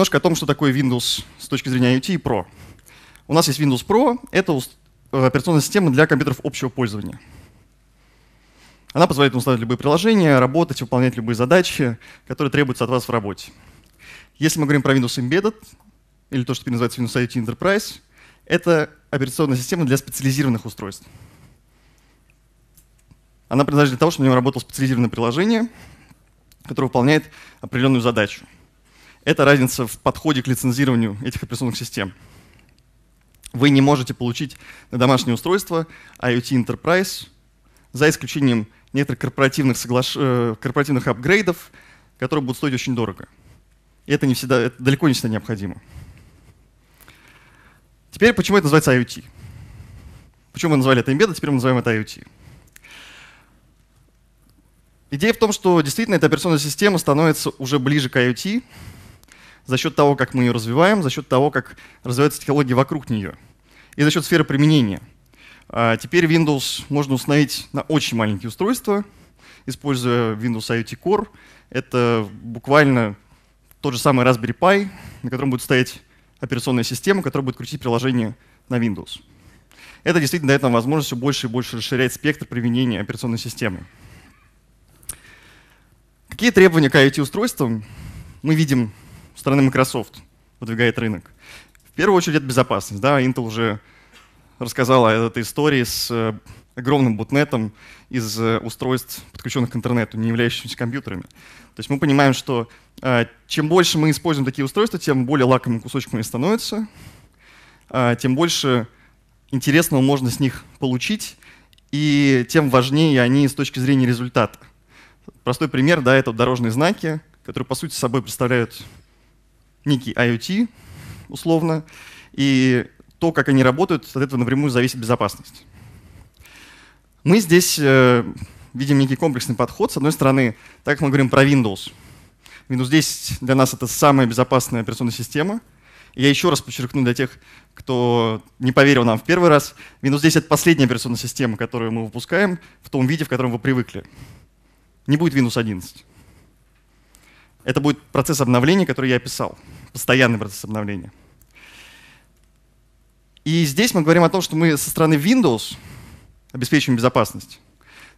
немножко о том, что такое Windows с точки зрения IoT и Pro. У нас есть Windows Pro, это э, операционная система для компьютеров общего пользования. Она позволяет установить любые приложения, работать, выполнять любые задачи, которые требуются от вас в работе. Если мы говорим про Windows Embedded, или то, что теперь называется Windows IoT Enterprise, это операционная система для специализированных устройств. Она предназначена для того, чтобы на нем работало специализированное приложение, которое выполняет определенную задачу. Это разница в подходе к лицензированию этих операционных систем. Вы не можете получить на домашнее устройство IoT Enterprise за исключением некоторых корпоративных, соглаш... Э, корпоративных апгрейдов, которые будут стоить очень дорого. И это, не всегда, это далеко не всегда необходимо. Теперь, почему это называется IoT? Почему мы назвали это Embedded, теперь мы называем это IoT? Идея в том, что действительно эта операционная система становится уже ближе к IoT за счет того, как мы ее развиваем, за счет того, как развиваются технологии вокруг нее и за счет сферы применения. А теперь Windows можно установить на очень маленькие устройства, используя Windows IoT Core. Это буквально тот же самый Raspberry Pi, на котором будет стоять операционная система, которая будет крутить приложение на Windows. Это действительно дает нам возможность все больше и больше расширять спектр применения операционной системы. Какие требования к IoT-устройствам мы видим со стороны Microsoft, выдвигает рынок? В первую очередь это безопасность. Да? Intel уже рассказал о этой истории с э, огромным бутнетом из э, устройств, подключенных к интернету, не являющимися компьютерами. То есть мы понимаем, что э, чем больше мы используем такие устройства, тем более лакомым кусочком они становятся, тем больше интересного можно с них получить, и тем важнее они с точки зрения результата. Простой пример, да, это дорожные знаки, которые по сути собой представляют некий IoT, условно, и то, как они работают, от этого напрямую зависит безопасность. Мы здесь э, видим некий комплексный подход. С одной стороны, так как мы говорим про Windows. Windows 10 для нас это самая безопасная операционная система. Я еще раз подчеркну для тех, кто не поверил нам в первый раз, Windows 10 — это последняя операционная система, которую мы выпускаем в том виде, в котором вы привыкли. Не будет Windows 11. Это будет процесс обновления, который я описал. Постоянный процесс обновления. И здесь мы говорим о том, что мы со стороны Windows обеспечиваем безопасность.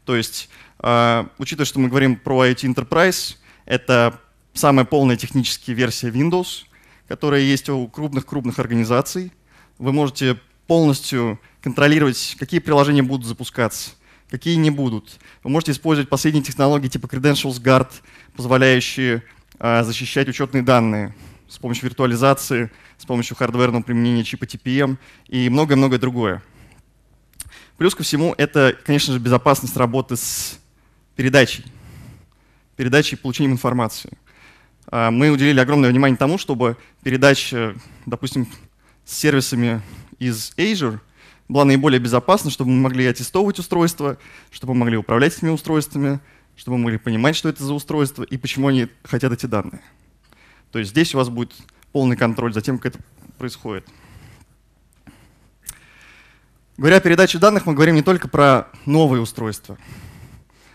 То есть, э, учитывая, что мы говорим про IoT Enterprise, это самая полная техническая версия Windows, которая есть у крупных-крупных организаций. Вы можете полностью контролировать, какие приложения будут запускаться, какие не будут. Вы можете использовать последние технологии типа Credentials Guard, позволяющие э, защищать учетные данные с помощью виртуализации, с помощью хардверного применения чипа TPM и многое-многое другое. Плюс ко всему, это, конечно же, безопасность работы с передачей, передачей и получением информации. А, мы уделили огромное внимание тому, чтобы передача, допустим, с сервисами из Azure была наиболее безопасна, чтобы мы могли аттестовывать устройства, чтобы мы могли управлять этими устройствами, чтобы мы могли понимать, что это за устройство и почему они хотят эти данные. То есть здесь у вас будет полный контроль за тем, как это происходит. Говоря о передаче данных, мы говорим не только про новые устройства.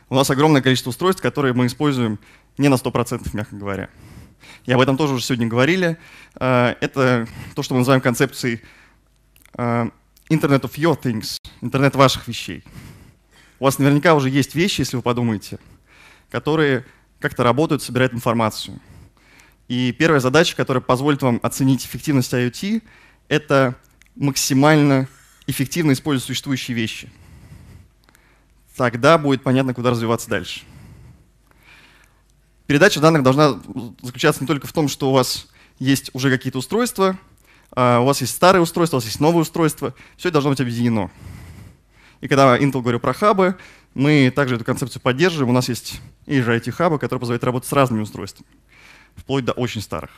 У нас огромное количество устройств, которые мы используем не на 100%, мягко говоря. И об этом тоже уже сегодня говорили. Э, это то, что мы называем концепцией э, Internet of Your Things, интернет ваших вещей. У вас наверняка уже есть вещи, если вы подумаете, которые как-то работают, собирают информацию. И первая задача, которая позволит вам оценить эффективность IoT, это максимально эффективно использовать существующие вещи. Тогда будет понятно, куда развиваться дальше. Передача данных должна заключаться не только в том, что у вас есть уже какие-то устройства, у вас есть старые устройства, у вас есть новые устройства. Все должно быть объединено. И когда Intel говорю про хабы, мы также эту концепцию поддерживаем. У нас есть и же IT-хабы, которые позволяют работать с разными устройствами, вплоть до очень старых.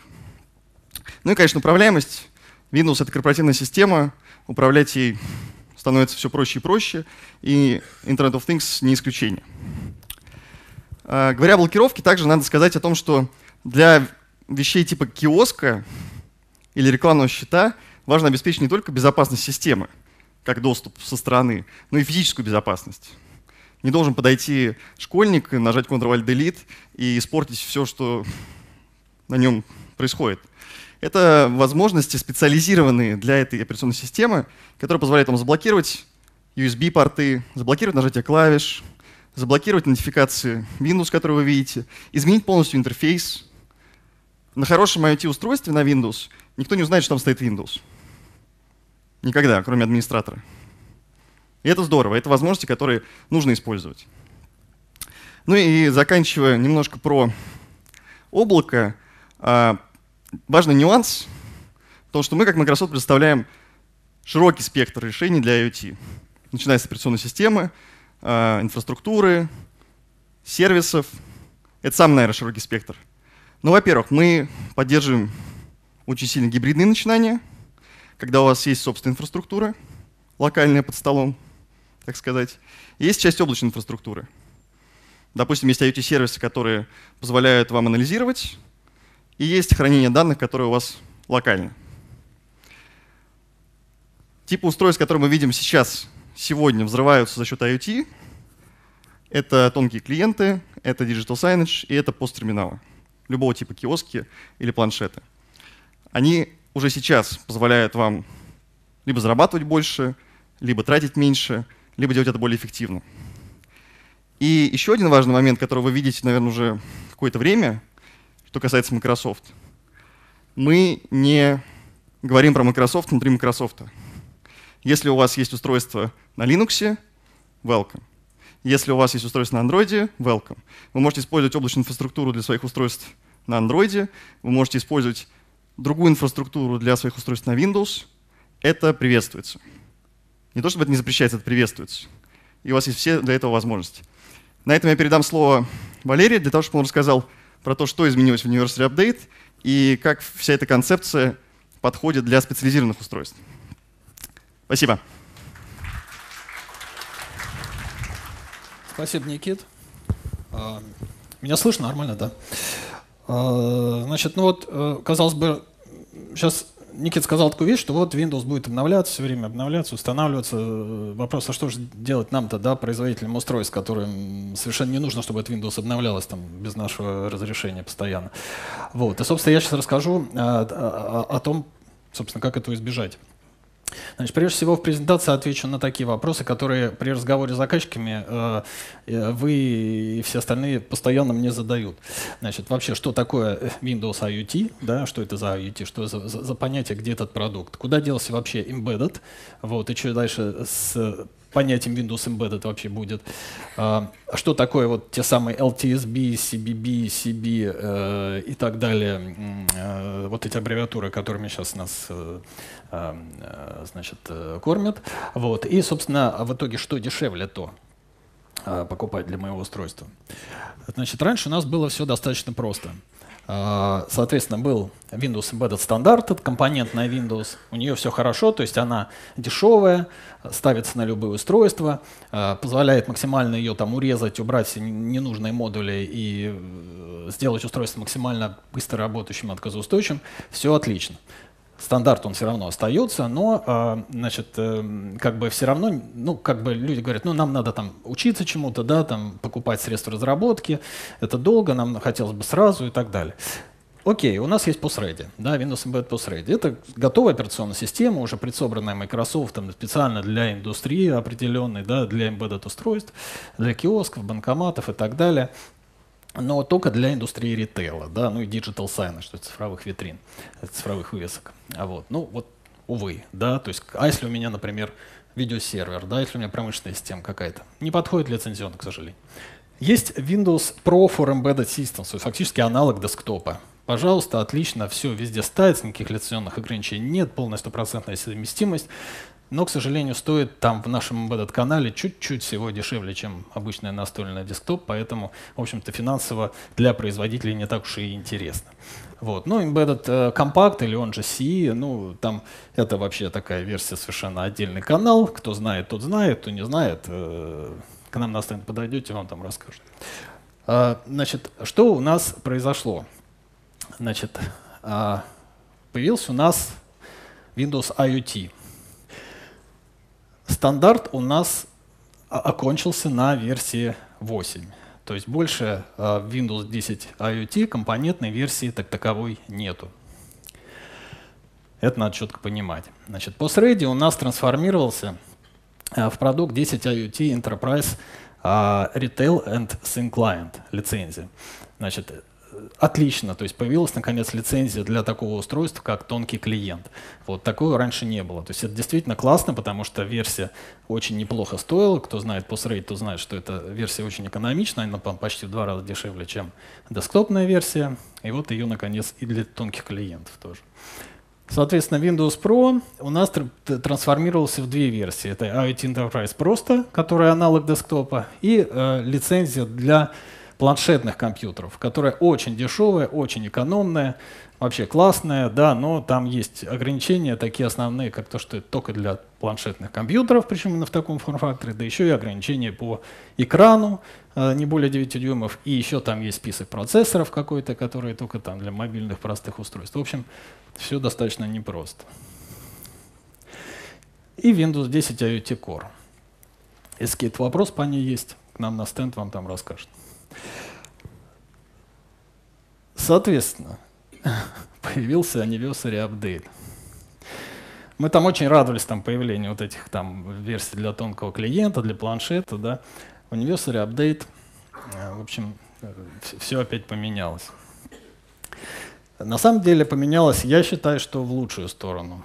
Ну и, конечно, управляемость. Windows — это корпоративная система, управлять ей становится все проще и проще, и Internet of Things не исключение. А, говоря о блокировке, также надо сказать о том, что для вещей типа киоска или рекламного счета важно обеспечить не только безопасность системы, как доступ со стороны, но и физическую безопасность. Не должен подойти школьник, нажать Ctrl-Alt-Delete и испортить все, что на нем происходит? Это возможности, специализированные для этой операционной системы, которые позволяют вам заблокировать USB-порты, заблокировать нажатие клавиш, заблокировать нотификации Windows, которые вы видите, изменить полностью интерфейс. На хорошем IoT-устройстве на Windows никто не узнает, что там стоит Windows. Никогда, кроме администратора. И это здорово, это возможности, которые нужно использовать. Ну и заканчивая немножко про облако, а, важный нюанс, то, что мы, как Microsoft, представляем широкий спектр решений для IoT, начиная с операционной системы, а, инфраструктуры, сервисов. Это самый, наверное, широкий спектр. Ну, во-первых, мы поддерживаем очень сильно гибридные начинания, когда у вас есть собственная инфраструктура, локальная под столом, так сказать. есть часть облачной инфраструктуры — Допустим, есть IoT-сервисы, которые позволяют вам анализировать, и есть хранение данных, которые у вас локально. Типы устройств, которые мы видим сейчас, сегодня, взрываются за счет IoT. Это тонкие клиенты, это digital signage и это посттерминалы. Любого типа киоски или планшеты. Они уже сейчас позволяют вам либо зарабатывать больше, либо тратить меньше, либо делать это более эффективно. И еще один важный момент, который вы видите, наверное, уже какое-то время, что касается Microsoft. Мы не говорим про Microsoft внутри Microsoft. Если у вас есть устройство на Linux, welcome. Если у вас есть устройство на Android, welcome. Вы можете использовать облачную инфраструктуру для своих устройств на Android, вы можете использовать другую инфраструктуру для своих устройств на Windows. Это приветствуется. Не то чтобы это не запрещается, это приветствуется. И у вас есть все для этого возможности. На этом я передам слово Валерию, для того, чтобы он рассказал про то, что изменилось в University Update и как вся эта концепция подходит для специализированных устройств. Спасибо. Спасибо, Никит. А, меня слышно нормально, да? А, значит, ну вот, э, казалось бы, сейчас Никит сказал такую вещь, что вот Windows будет обновляться, все время обновляться, устанавливаться. Вопрос, а что же делать нам-то, да, производителям устройств, которым совершенно не нужно, чтобы этот Windows обновлялось там без нашего разрешения постоянно. Вот. И, собственно, я сейчас расскажу о, о, о том, собственно, как этого избежать. Значит, прежде всего в презентации отвечу на такие вопросы, которые при разговоре с заказчиками э, э вы и все остальные постоянно мне задают. Значит, вообще, что такое Windows IoT, да, что это за IoT, что за, за, за понятие, где этот продукт, куда делся вообще embedded, вот, и что дальше с понятием Windows Embedded вообще будет. А, что такое вот те самые LTSB, CBB, CB э, и так далее, э, вот эти аббревиатуры, которыми сейчас нас э, значит, кормят. Вот. И, собственно, в итоге что дешевле то покупать для моего устройства. Значит, раньше у нас было все достаточно просто. А, соответственно, был Windows Embedded это компонентная Windows. У нее все хорошо, то есть она дешевая, ставится на любые устройства, а, позволяет максимально ее там урезать, убрать ненужные модули и э, сделать устройство максимально быстро работающим, отказоустойчивым. Все отлично стандарт он все равно остается, но, а, значит, э, как бы все равно, ну, как бы люди говорят, ну, нам надо там учиться чему-то, да, там покупать средства разработки, это долго, нам хотелось бы сразу и так далее. Окей, у нас есть PostReady, да, Windows Embedded PostReady. Это готовая операционная система, уже предсобранная Microsoft там, специально для индустрии определенной, да, для embedded устройств, для киосков, банкоматов и так далее но только для индустрии ритейла, да, ну и digital sign, что цифровых витрин, цифровых вывесок. А вот, ну вот, увы, да, то есть, а если у меня, например, видеосервер, да, если у меня промышленная система какая-то, не подходит лицензионно, к сожалению. Есть Windows Pro for Embedded Systems, то есть фактически аналог десктопа. Пожалуйста, отлично, все везде ставится, никаких лицензионных ограничений нет, полная стопроцентная совместимость но, к сожалению, стоит там в нашем embedded канале чуть-чуть всего дешевле, чем обычная настольная десктоп, поэтому, в общем-то, финансово для производителей не так уж и интересно. Вот. Ну, Embedded э, Compact или он же CE, ну, там это вообще такая версия, совершенно отдельный канал. Кто знает, тот знает, кто не знает, э, к нам на стенд подойдете, вам там расскажут. А, значит, что у нас произошло? Значит, а, появился у нас Windows IoT. Стандарт у нас окончился на версии 8. То есть больше в Windows 10 IoT компонентной версии так таковой нету. Это надо четко понимать. Значит, PostReady у нас трансформировался в продукт 10 IoT Enterprise Retail and Sync Client лицензия. Значит, отлично, то есть появилась наконец лицензия для такого устройства, как тонкий клиент. Вот такого раньше не было. То есть это действительно классно, потому что версия очень неплохо стоила. Кто знает PostRate, то знает, что эта версия очень экономичная, она почти в два раза дешевле, чем десктопная версия. И вот ее наконец и для тонких клиентов тоже. Соответственно, Windows Pro у нас трансформировался в две версии. Это IoT Enterprise просто, которая аналог десктопа, и э, лицензия для планшетных компьютеров, которая очень дешевая, очень экономная, вообще классная, да, но там есть ограничения такие основные, как то, что это только для планшетных компьютеров, причем именно в таком форм-факторе, да еще и ограничения по экрану, э, не более 9 дюймов, и еще там есть список процессоров какой-то, которые только там для мобильных простых устройств. В общем, все достаточно непросто. И Windows 10 IoT Core. Если какие-то вопросы по ней есть, к нам на стенд вам там расскажут. Соответственно, появился anniversary update. Мы там очень радовались там, появлению вот этих там версий для тонкого клиента, для планшета. Да. Anniversary update, э, в общем, все опять поменялось. На самом деле поменялось, я считаю, что в лучшую сторону.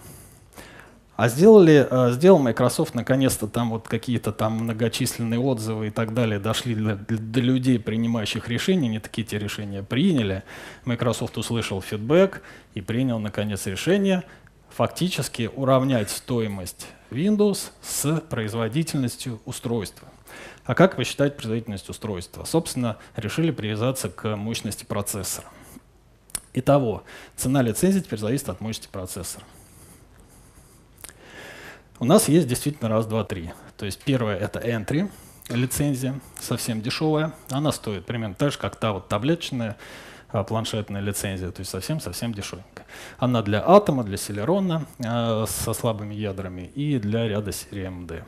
А сделали, э, сделал Microsoft наконец-то там вот какие-то там многочисленные отзывы и так далее дошли до, до людей, принимающих решения, не такие те решения приняли. Microsoft услышал фидбэк и принял наконец решение фактически уравнять стоимость Windows с производительностью устройства. А как посчитать производительность устройства? Собственно, решили привязаться к мощности процессора. Итого, цена лицензии теперь зависит от мощности процессора. У нас есть действительно раз, два, три. То есть первое это entry лицензия, совсем дешевая. Она стоит примерно так же, как та вот таблеточная а, планшетная лицензия, то есть совсем-совсем дешевенькая. Она для атома, для селерона э, со слабыми ядрами и для ряда серии AMD.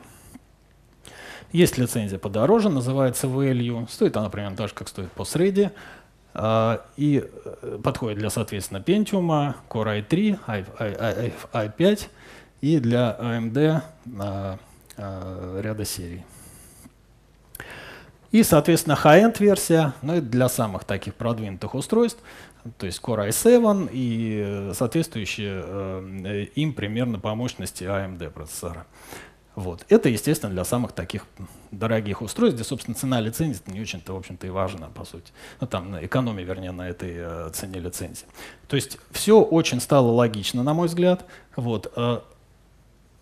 Есть лицензия подороже, называется Value. Стоит она примерно так же, как стоит по среде. Э, и подходит для, соответственно, Pentium, Core i3, i, i, i, i5 и для AMD а, а, ряда серий. И, соответственно, high-end версия, ну, это для самых таких продвинутых устройств, то есть Core i7 и соответствующие э, им примерно по мощности AMD процессора. Вот. Это, естественно, для самых таких дорогих устройств, где, собственно, цена лицензии не очень-то, в общем-то, и важна, по сути. Ну, там, экономия, вернее, на этой э, цене лицензии. То есть все очень стало логично, на мой взгляд. Вот.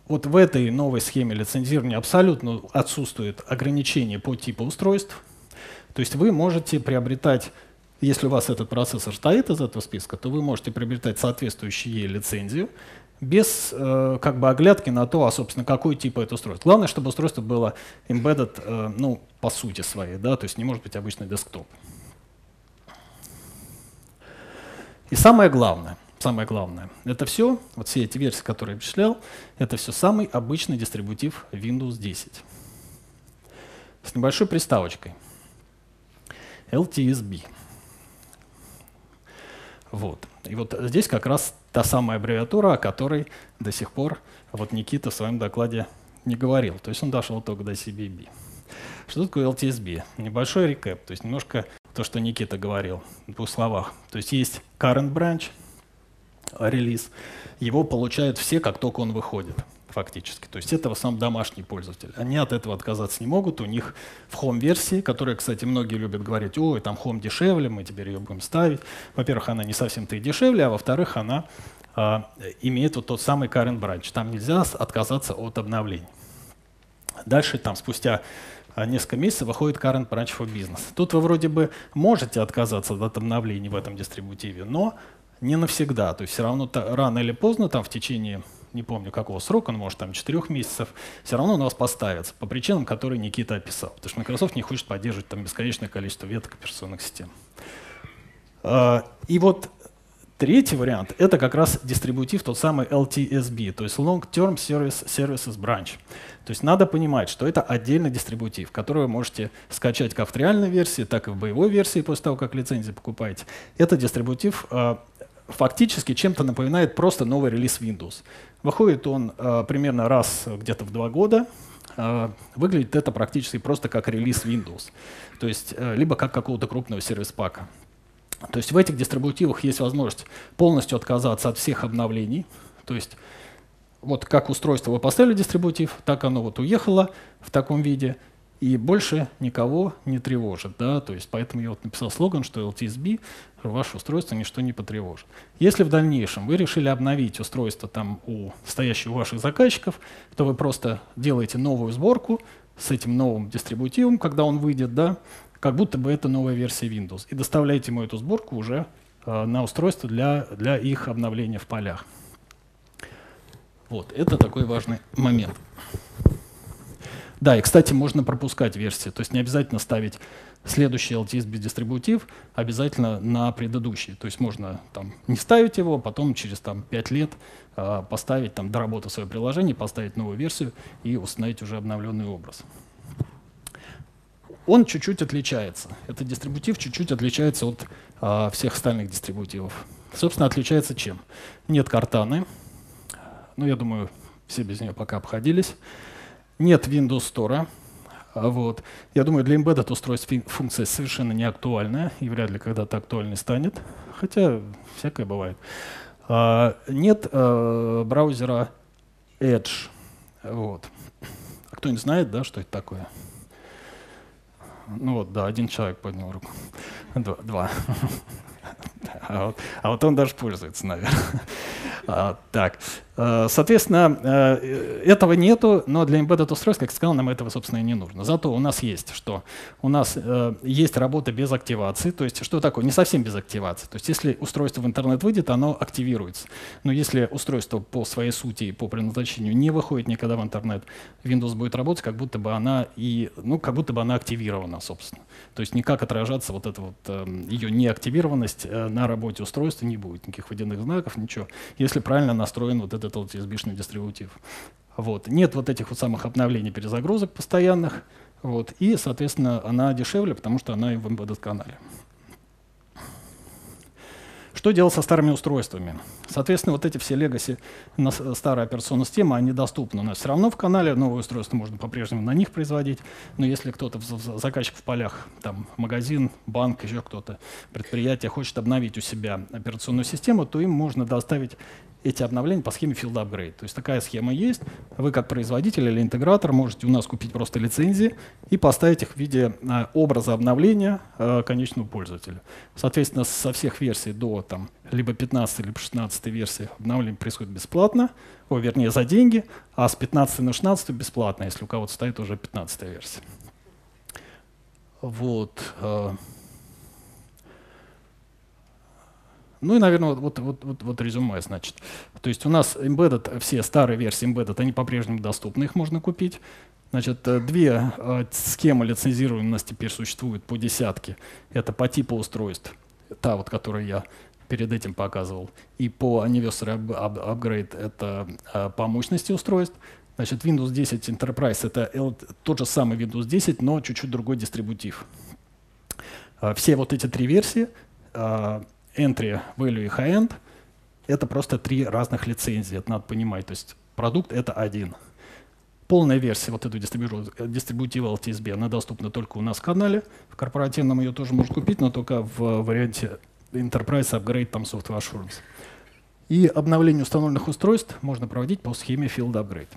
Вот в этой новой схеме лицензирования абсолютно отсутствует ограничение по типу устройств. То есть вы можете приобретать, если у вас этот процессор стоит из этого списка, то вы можете приобретать соответствующую ей лицензию без э, как бы оглядки на то, а собственно какой тип это устройство. Главное, чтобы устройство было embedded, э, ну по сути своей, да, то есть не может быть обычный десктоп. И самое главное, самое главное. Это все, вот все эти версии, которые я перечислял, это все самый обычный дистрибутив Windows 10. С небольшой приставочкой. LTSB. Вот. И вот здесь как раз та самая аббревиатура, о которой до сих пор вот Никита в своем докладе не говорил. То есть он дошел только до CBB. Что такое LTSB? Небольшой рекэп, то есть немножко то, что Никита говорил в двух словах. То есть есть current branch, релиз, его получают все, как только он выходит фактически. То есть это основном домашний пользователь. Они от этого отказаться не могут. У них в Home-версии, которая, кстати, многие любят говорить, ой, там Home дешевле, мы теперь ее будем ставить. Во-первых, она не совсем-то и дешевле, а во-вторых, она а, имеет вот тот самый current branch. Там нельзя отказаться от обновлений. Дальше, там, спустя а, несколько месяцев выходит current branch for business. Тут вы вроде бы можете отказаться от обновлений в этом дистрибутиве, но не навсегда. То есть все равно рано или поздно, там в течение, не помню какого срока, он может там 4 месяцев, все равно у нас поставится по причинам, которые Никита описал. Потому что Microsoft не хочет поддерживать там бесконечное количество веток операционных систем. А, и вот Третий вариант — это как раз дистрибутив, тот самый LTSB, то есть Long Term Service Services Branch. То есть надо понимать, что это отдельный дистрибутив, который вы можете скачать как в реальной версии, так и в боевой версии после того, как лицензию покупаете. Это дистрибутив э, фактически чем-то напоминает просто новый релиз Windows. Выходит он э, примерно раз где-то в два года. Э, выглядит это практически просто как релиз Windows. То есть э, либо как какого-то крупного сервис-пака. То есть в этих дистрибутивах есть возможность полностью отказаться от всех обновлений. То есть вот как устройство вы поставили дистрибутив, так оно вот уехало в таком виде и больше никого не тревожит. Да? То есть поэтому я вот написал слоган, что LTSB ваше устройство ничто не потревожит. Если в дальнейшем вы решили обновить устройство там у стоящих у ваших заказчиков, то вы просто делаете новую сборку с этим новым дистрибутивом, когда он выйдет, да, как будто бы это новая версия Windows. И доставляете ему эту сборку уже э, на устройство для, для их обновления в полях. Вот, это такой важный момент. Да, и, кстати, можно пропускать версии, то есть не обязательно ставить следующий LTSB дистрибутив обязательно на предыдущий. То есть можно там не ставить его, потом через там, 5 лет э, поставить, там, доработать свое приложение, поставить новую версию и установить уже обновленный образ он чуть-чуть отличается. Этот дистрибутив чуть-чуть отличается от а, всех остальных дистрибутивов. Собственно, отличается чем? Нет картаны. Ну, я думаю, все без нее пока обходились. Нет Windows Store. А вот. Я думаю, для embedded устройств функция совершенно не актуальная и вряд ли когда-то актуальной станет. Хотя всякое бывает. А, нет а, браузера Edge. Вот. А кто-нибудь знает, да, что это такое? Ну вот, да, один человек поднял руку. Два. два. А, вот, а вот он даже пользуется, наверное. А, так, Э, соответственно, э, этого нету, но для embedded устройств, как я сказал, нам этого, собственно, и не нужно. Зато у нас есть что? У нас э, есть работа без активации, то есть что такое? Не совсем без активации. То есть если устройство в интернет выйдет, оно активируется. Но если устройство по своей сути и по предназначению не выходит никогда в интернет, Windows будет работать, как будто бы она и, ну, как будто бы она активирована, собственно. То есть никак отражаться вот эта вот ее неактивированность на работе устройства не будет, никаких водяных знаков, ничего. Если правильно настроен вот этот этот USB-шный дистрибутив. Вот. Нет вот этих вот самых обновлений, перезагрузок постоянных. Вот. И, соответственно, она дешевле, потому что она и в embedded канале. Что делать со старыми устройствами? Соответственно, вот эти все на старая операционная система, они доступны у нас все равно в канале, новые устройства можно по-прежнему на них производить, но если кто-то, заказчик в полях, там, магазин, банк, еще кто-то, предприятие хочет обновить у себя операционную систему, то им можно доставить эти обновления по схеме Field Upgrade. То есть такая схема есть. Вы как производитель или интегратор можете у нас купить просто лицензии и поставить их в виде э, образа обновления э, конечному пользователю. Соответственно, со всех версий до там, либо 15, либо 16 версии обновление происходит бесплатно, о, вернее, за деньги, а с 15 на 16 бесплатно, если у кого-то стоит уже 15 версия. Вот. Э, Ну и, наверное, вот, вот, вот, вот резюме, значит. То есть у нас embedded, все старые версии embedded, они по-прежнему доступны, их можно купить. Значит, э, две э, схемы нас теперь существуют по десятке. Это по типу устройств, та вот, которую я перед этим показывал. И по Anniversary Upgrade это э, по мощности устройств. Значит, Windows 10 Enterprise это тот же самый Windows 10, но чуть-чуть другой дистрибутив. Все вот эти три версии entry, value и high-end — это просто три разных лицензии, это надо понимать. То есть продукт — это один. Полная версия вот этой дистрибутива LTSB, она доступна только у нас в канале. В корпоративном ее тоже можно купить, но только в варианте Enterprise Upgrade, там Software Assurance. И обновление установленных устройств можно проводить по схеме Field Upgrade.